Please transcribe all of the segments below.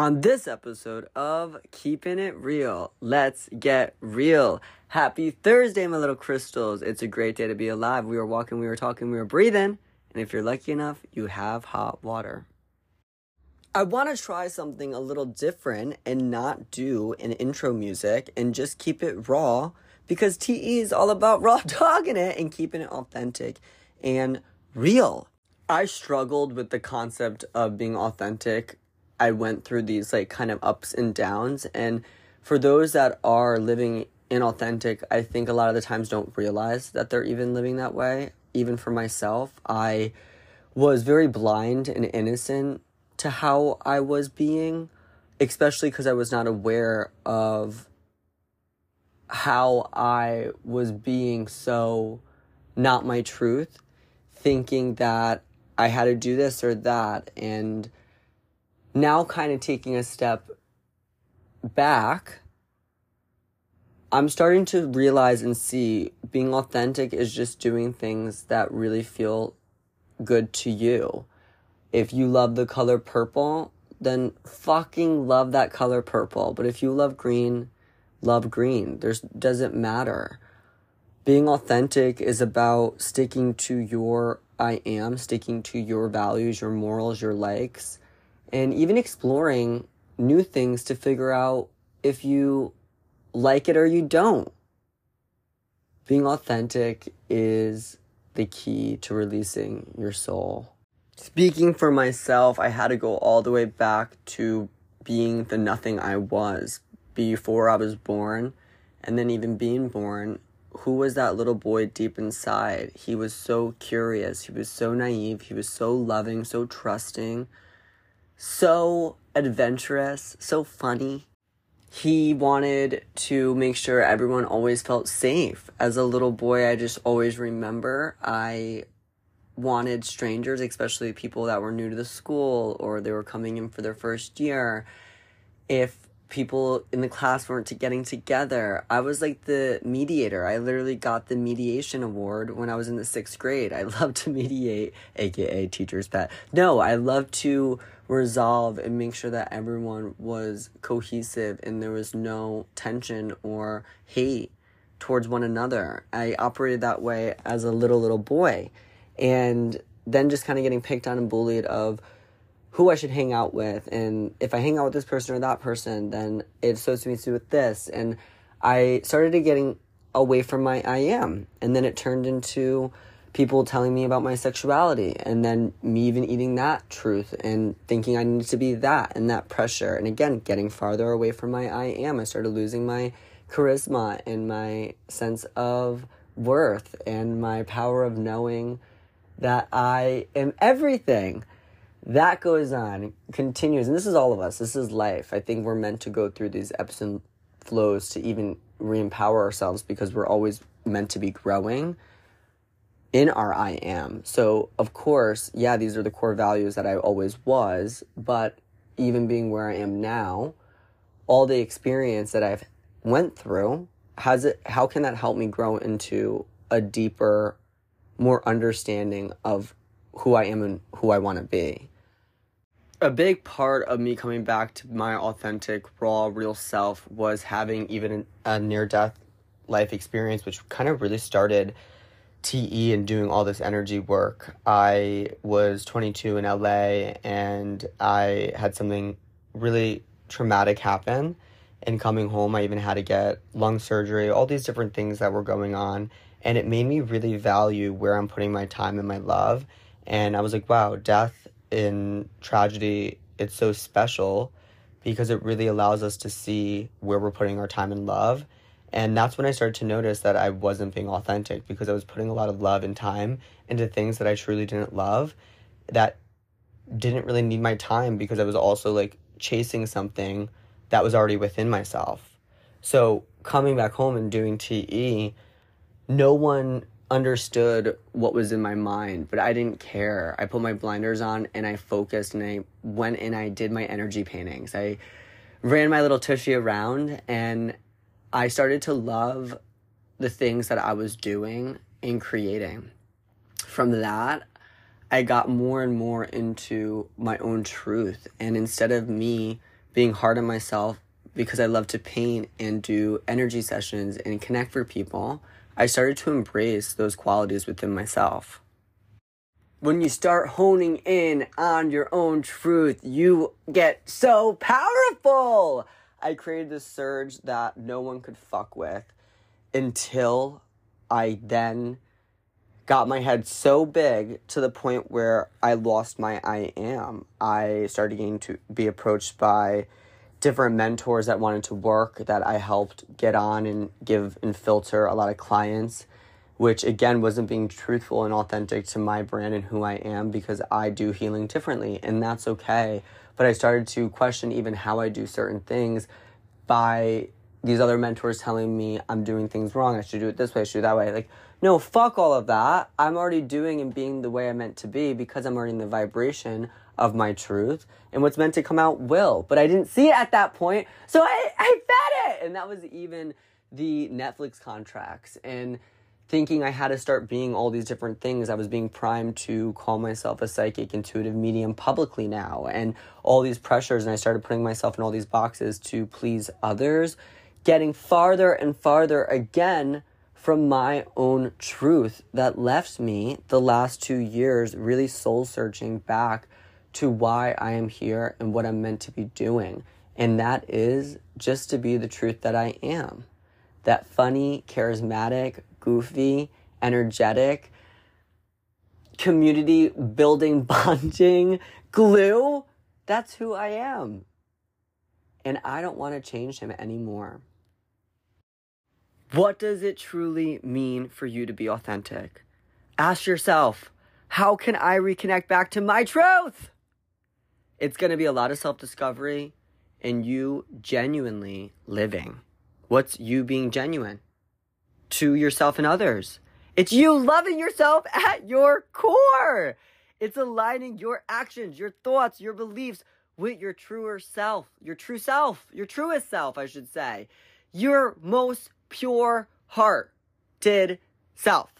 On this episode of Keeping It Real, let's get real. Happy Thursday, my little crystals. It's a great day to be alive. We were walking, we were talking, we were breathing. And if you're lucky enough, you have hot water. I want to try something a little different and not do an intro music and just keep it raw because TE is all about raw dogging it and keeping it authentic and real. I struggled with the concept of being authentic I went through these like kind of ups and downs. And for those that are living inauthentic, I think a lot of the times don't realize that they're even living that way. Even for myself, I was very blind and innocent to how I was being, especially because I was not aware of how I was being so not my truth, thinking that I had to do this or that. And now kind of taking a step back, I'm starting to realize and see being authentic is just doing things that really feel good to you. If you love the color purple, then fucking love that color purple. But if you love green, love green. There's doesn't matter. Being authentic is about sticking to your I am, sticking to your values, your morals, your likes, and even exploring new things to figure out if you like it or you don't. Being authentic is the key to releasing your soul. Speaking for myself, I had to go all the way back to being the nothing I was before I was born, and then even being born. Who was that little boy deep inside? He was so curious, he was so naive, he was so loving, so trusting so adventurous, so funny. He wanted to make sure everyone always felt safe. As a little boy, I just always remember I wanted strangers, especially people that were new to the school or they were coming in for their first year. If people in the class weren't getting together. I was like the mediator. I literally got the mediation award when I was in the sixth grade. I love to mediate, aka teacher's pet. No, I love to resolve and make sure that everyone was cohesive and there was no tension or hate towards one another. I operated that way as a little little boy. And then just kind of getting picked on and bullied of who I should hang out with. And if I hang out with this person or that person, then it associates me with this. And I started getting away from my I am. And then it turned into people telling me about my sexuality and then me even eating that truth and thinking I needed to be that and that pressure. And again, getting farther away from my I am. I started losing my charisma and my sense of worth and my power of knowing that I am everything that goes on, continues, and this is all of us. This is life. I think we're meant to go through these ebbs and flows to even re-empower ourselves because we're always meant to be growing in our I am. So of course, yeah, these are the core values that I always was, but even being where I am now, all the experience that I've went through, has it how can that help me grow into a deeper, more understanding of who I am and who I want to be? a big part of me coming back to my authentic, raw, real self was having even a near death life experience, which kind of really started TE and doing all this energy work. I was 22 in LA and I had something really traumatic happen. And coming home, I even had to get lung surgery, all these different things that were going on. And it made me really value where I'm putting my time and my love. And I was like, wow, death in tragedy, it's so special because it really allows us to see where we're putting our time and love. And that's when I started to notice that I wasn't being authentic because I was putting a lot of love and time into things that I truly didn't love that didn't really need my time because I was also like chasing something that was already within myself. So coming back home and doing TE, no one understood what was in my mind, but I didn't care. I put my blinders on and I focused and I went and I did my energy paintings. I ran my little tushy around and I started to love the things that I was doing and creating. From that, I got more and more into my own truth. And instead of me being hard on myself because I love to paint and do energy sessions and connect for people, I started to embrace those qualities within myself. When you start honing in on your own truth, you get so powerful. I created this surge that no one could fuck with until I then got my head so big to the point where I lost my I am. I started getting to be approached by different mentors that wanted to work that I helped get on and give and filter a lot of clients, which again wasn't being truthful and authentic to my brand and who I am because I do healing differently and that's okay. But I started to question even how I do certain things by these other mentors telling me I'm doing things wrong. I should do it this way, I should do it that way. Like, no, fuck all of that. I'm already doing and being the way I meant to be because I'm already in the vibration of my truth and what's meant to come out will. But I didn't see it at that point, so I, I fed it. And that was even the Netflix contracts and thinking I had to start being all these different things. I was being primed to call myself a psychic intuitive medium publicly now and all these pressures. And I started putting myself in all these boxes to please others, getting farther and farther again from my own truth that left me the last two years really soul searching back to why I am here and what I'm meant to be doing. And that is just to be the truth that I am. That funny, charismatic, goofy, energetic, community building, bonding glue. That's who I am. And I don't want to change him anymore. What does it truly mean for you to be authentic? Ask yourself, how can I reconnect back to my truth? It's going to be a lot of self discovery and you genuinely living. What's you being genuine to yourself and others? It's you loving yourself at your core. It's aligning your actions, your thoughts, your beliefs with your truer self, your true self, your truest self, I should say, your most pure hearted self.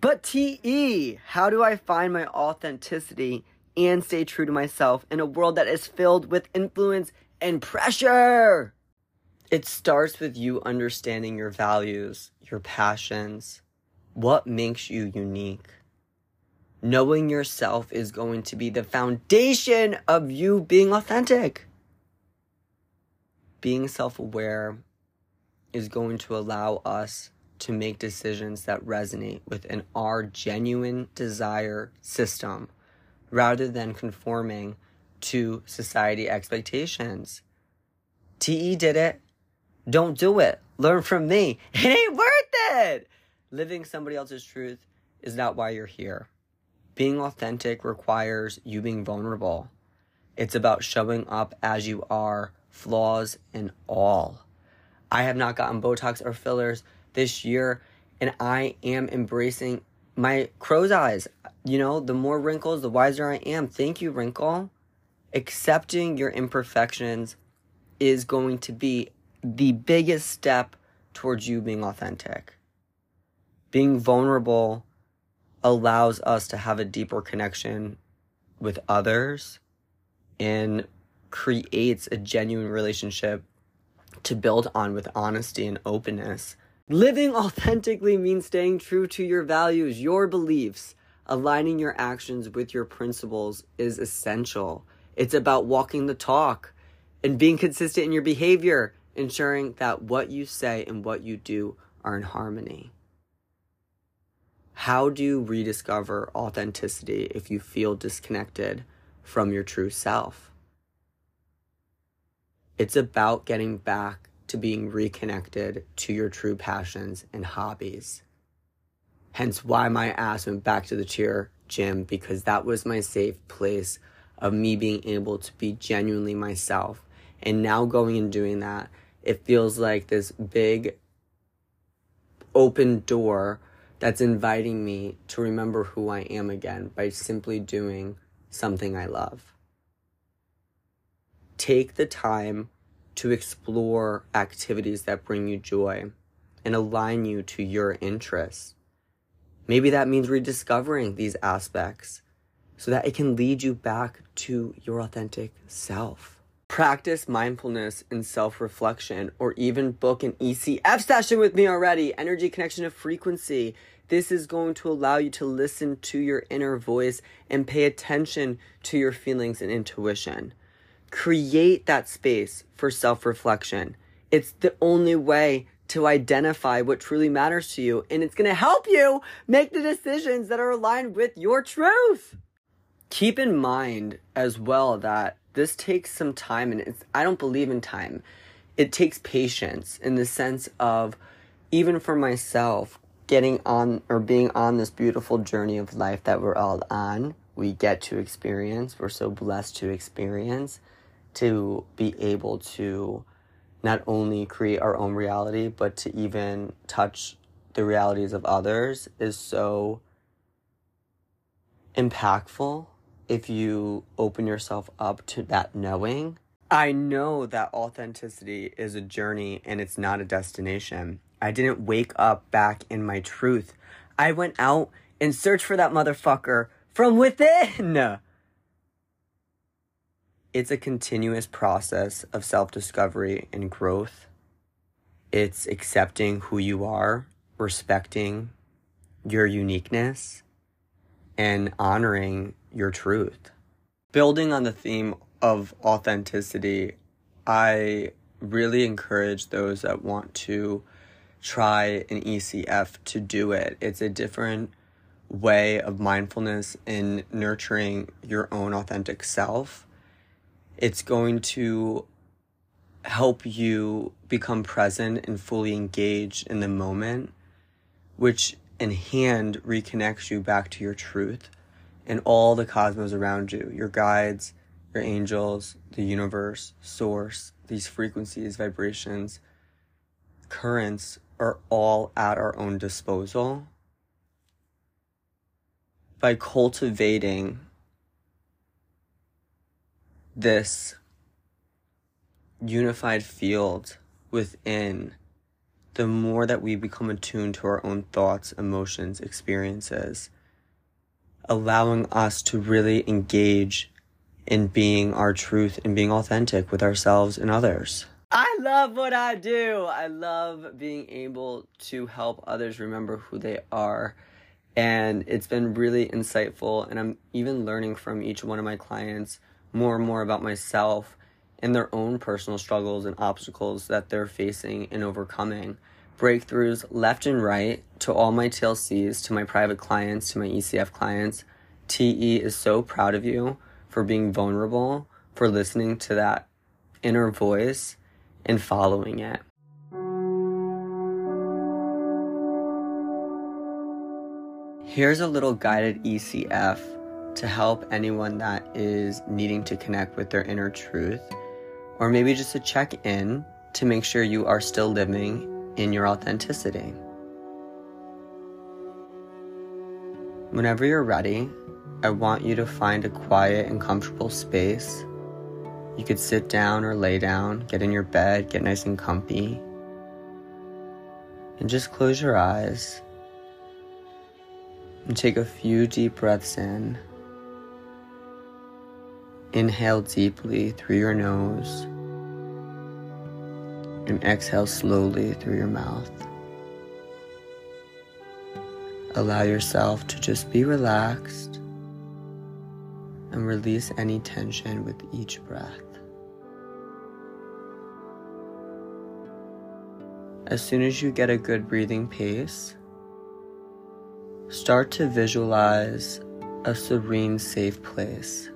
But TE, how do I find my authenticity and stay true to myself in a world that is filled with influence and pressure. It starts with you understanding your values, your passions, what makes you unique. Knowing yourself is going to be the foundation of you being authentic. Being self aware is going to allow us to make decisions that resonate within our genuine desire system rather than conforming to society expectations. TE did it. Don't do it. Learn from me. It ain't worth it. Living somebody else's truth is not why you're here. Being authentic requires you being vulnerable. It's about showing up as you are, flaws and all. I have not gotten Botox or fillers this year, and I am embracing my crow's eyes you know, the more wrinkles, the wiser I am. Thank you, wrinkle. Accepting your imperfections is going to be the biggest step towards you being authentic. Being vulnerable allows us to have a deeper connection with others and creates a genuine relationship to build on with honesty and openness. Living authentically means staying true to your values, your beliefs, aligning your actions with your principles is essential. It's about walking the talk and being consistent in your behavior, ensuring that what you say and what you do are in harmony. How do you rediscover authenticity if you feel disconnected from your true self? It's about getting back to being reconnected to your true passions and hobbies. Hence why my ass went back to the cheer gym because that was my safe place of me being able to be genuinely myself. And now going and doing that, it feels like this big open door that's inviting me to remember who I am again by simply doing something I love. Take the time to explore activities that bring you joy and align you to your interests. Maybe that means rediscovering these aspects so that it can lead you back to your authentic self. Practice mindfulness and self reflection, or even book an ECF session with me already energy connection of frequency. This is going to allow you to listen to your inner voice and pay attention to your feelings and intuition. Create that space for self reflection. It's the only way to identify what truly matters to you, and it's going to help you make the decisions that are aligned with your truth. Keep in mind as well that this takes some time, and I don't believe in time. It takes patience in the sense of, even for myself, getting on or being on this beautiful journey of life that we're all on, we get to experience. We're so blessed to experience, to be able to not only create our own reality, but to even touch the realities of others is so impactful if you open yourself up to that knowing. I know that authenticity is a journey and it's not a destination. I didn't wake up back in my truth. I went out and searched for that motherfucker from within. It's a continuous process of self discovery and growth. It's accepting who you are, respecting your uniqueness, and honoring your truth. Building on the theme of authenticity, I really encourage those that want to try an ECF to do it. It's a different way of mindfulness in nurturing your own authentic self it's going to help you become present and fully engaged in the moment, which in hand reconnects you back to your truth and all the cosmos around you your guides, your angels, the universe, source, these frequencies, vibrations, currents are all at our own disposal. By cultivating this unified field within, the more that we become attuned to our own thoughts, emotions, experiences, allowing us to really engage in being our truth and being authentic with ourselves and others. I love what I do. I love being able to help others remember who they are. And it's been really insightful. And I'm even learning from each one of my clients more and more about myself and their own personal struggles and obstacles that they're facing and overcoming. Breakthroughs left and right to all my TLCs, to my private clients, to my ECF clients. TE is so proud of you for being vulnerable, for listening to that inner voice and following it. Here's a little guided ECF to help anyone that is needing to connect with their inner truth, or maybe just to check in to make sure you are still living in your authenticity. Whenever you're ready, I want you to find a quiet and comfortable space. You could sit down or lay down, get in your bed, get nice and comfy, and just close your eyes and take a few deep breaths in. Inhale deeply through your nose and exhale slowly through your mouth. Allow yourself to just be relaxed and release any tension with each breath. As soon as you get a good breathing pace, start to visualize a serene, safe place.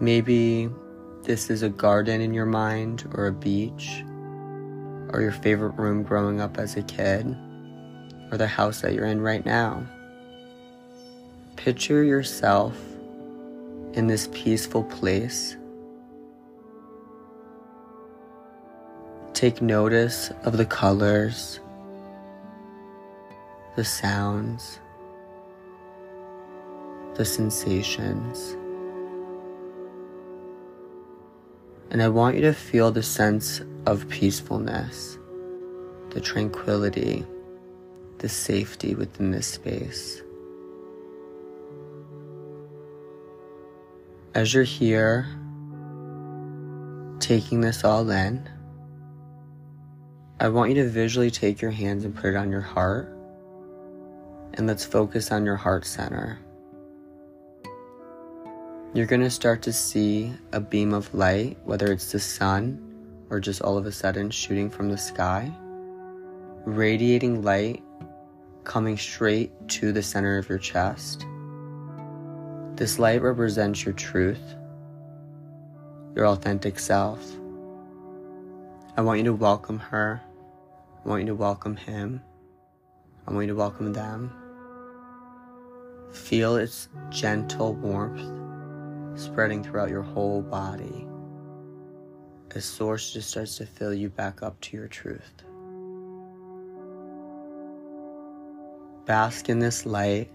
Maybe this is a garden in your mind, or a beach, or your favorite room growing up as a kid, or the house that you're in right now. Picture yourself in this peaceful place. Take notice of the colors, the sounds, the sensations. And I want you to feel the sense of peacefulness, the tranquility, the safety within this space. As you're here, taking this all in, I want you to visually take your hands and put it on your heart. And let's focus on your heart center. You're going to start to see a beam of light, whether it's the sun or just all of a sudden shooting from the sky, radiating light coming straight to the center of your chest. This light represents your truth, your authentic self. I want you to welcome her. I want you to welcome him. I want you to welcome them. Feel its gentle warmth spreading throughout your whole body as source just starts to fill you back up to your truth. Bask in this light,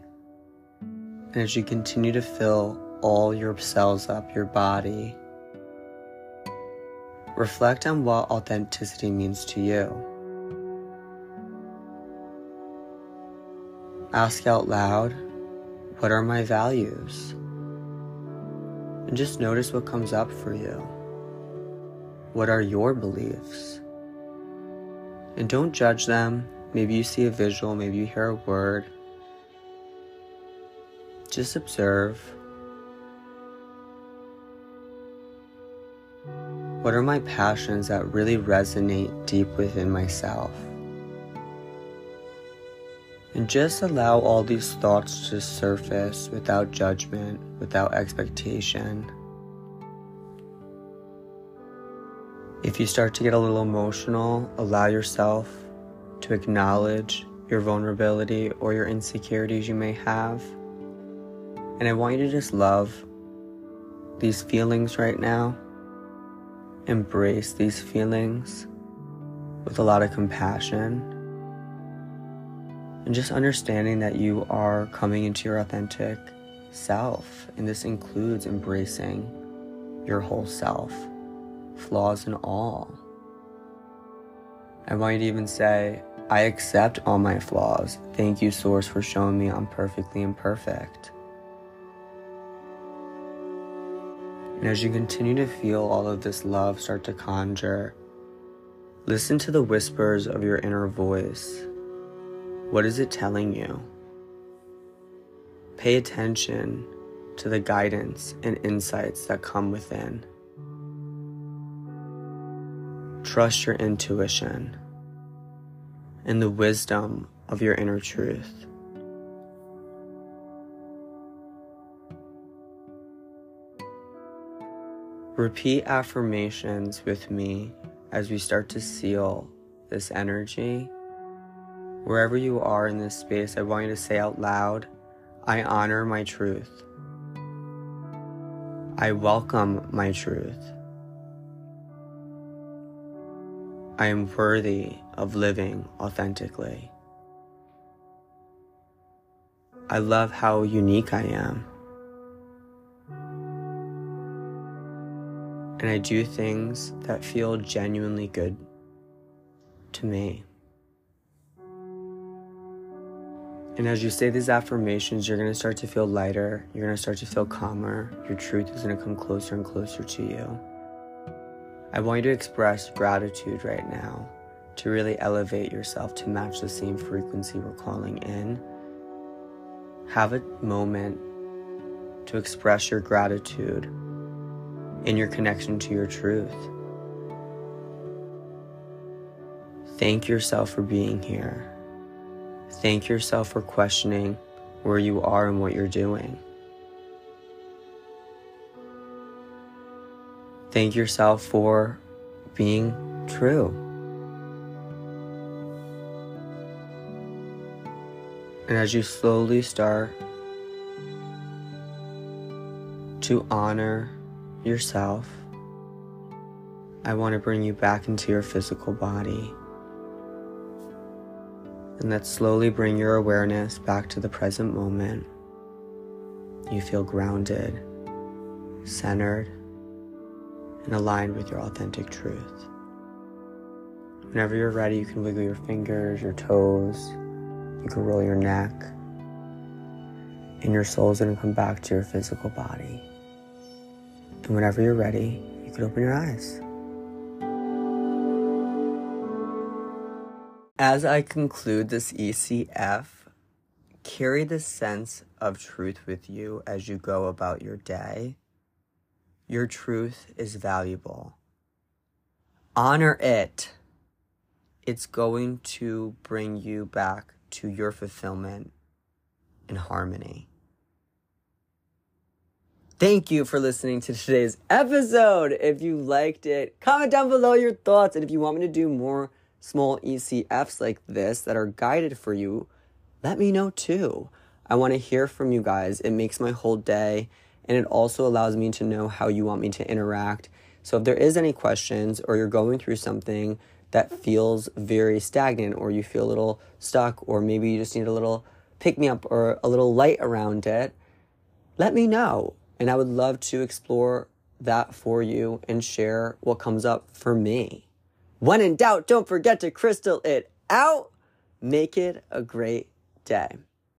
and as you continue to fill all your cells up, your body, reflect on what authenticity means to you. Ask out loud, what are my values? And just notice what comes up for you. What are your beliefs? And don't judge them. Maybe you see a visual, maybe you hear a word. Just observe. What are my passions that really resonate deep within myself? And just allow all these thoughts to surface without judgment, without expectation. If you start to get a little emotional, allow yourself to acknowledge your vulnerability or your insecurities you may have. And I want you to just love these feelings right now. Embrace these feelings with a lot of compassion and just understanding that you are coming into your authentic self. And this includes embracing your whole self, flaws and all. I want you to even say, I accept all my flaws. Thank you, Source, for showing me I'm perfectly imperfect. And as you continue to feel all of this love start to conjure, listen to the whispers of your inner voice what is it telling you? Pay attention to the guidance and insights that come within. Trust your intuition and the wisdom of your inner truth. Repeat affirmations with me as we start to seal this energy Wherever you are in this space, I want you to say out loud, I honor my truth. I welcome my truth. I am worthy of living authentically. I love how unique I am. And I do things that feel genuinely good to me. And as you say these affirmations, you're going to start to feel lighter. You're going to start to feel calmer. Your truth is going to come closer and closer to you. I want you to express gratitude right now to really elevate yourself to match the same frequency we're calling in. Have a moment to express your gratitude in your connection to your truth. Thank yourself for being here. Thank yourself for questioning where you are and what you're doing. Thank yourself for being true. And as you slowly start to honor yourself, I want to bring you back into your physical body and let's slowly bring your awareness back to the present moment. You feel grounded, centered, and aligned with your authentic truth. Whenever you're ready, you can wiggle your fingers, your toes, you can roll your neck, and your soul is going to come back to your physical body. And whenever you're ready, you can open your eyes. As I conclude this ECF, carry the sense of truth with you as you go about your day. Your truth is valuable. Honor it. It's going to bring you back to your fulfillment and harmony. Thank you for listening to today's episode. If you liked it, comment down below your thoughts. And if you want me to do more small ECFs like this that are guided for you, let me know too. I want to hear from you guys. It makes my whole day and it also allows me to know how you want me to interact. So if there is any questions or you're going through something that feels very stagnant or you feel a little stuck or maybe you just need a little pick me up or a little light around it, let me know. And I would love to explore that for you and share what comes up for me. When in doubt, don't forget to crystal it out. Make it a great day.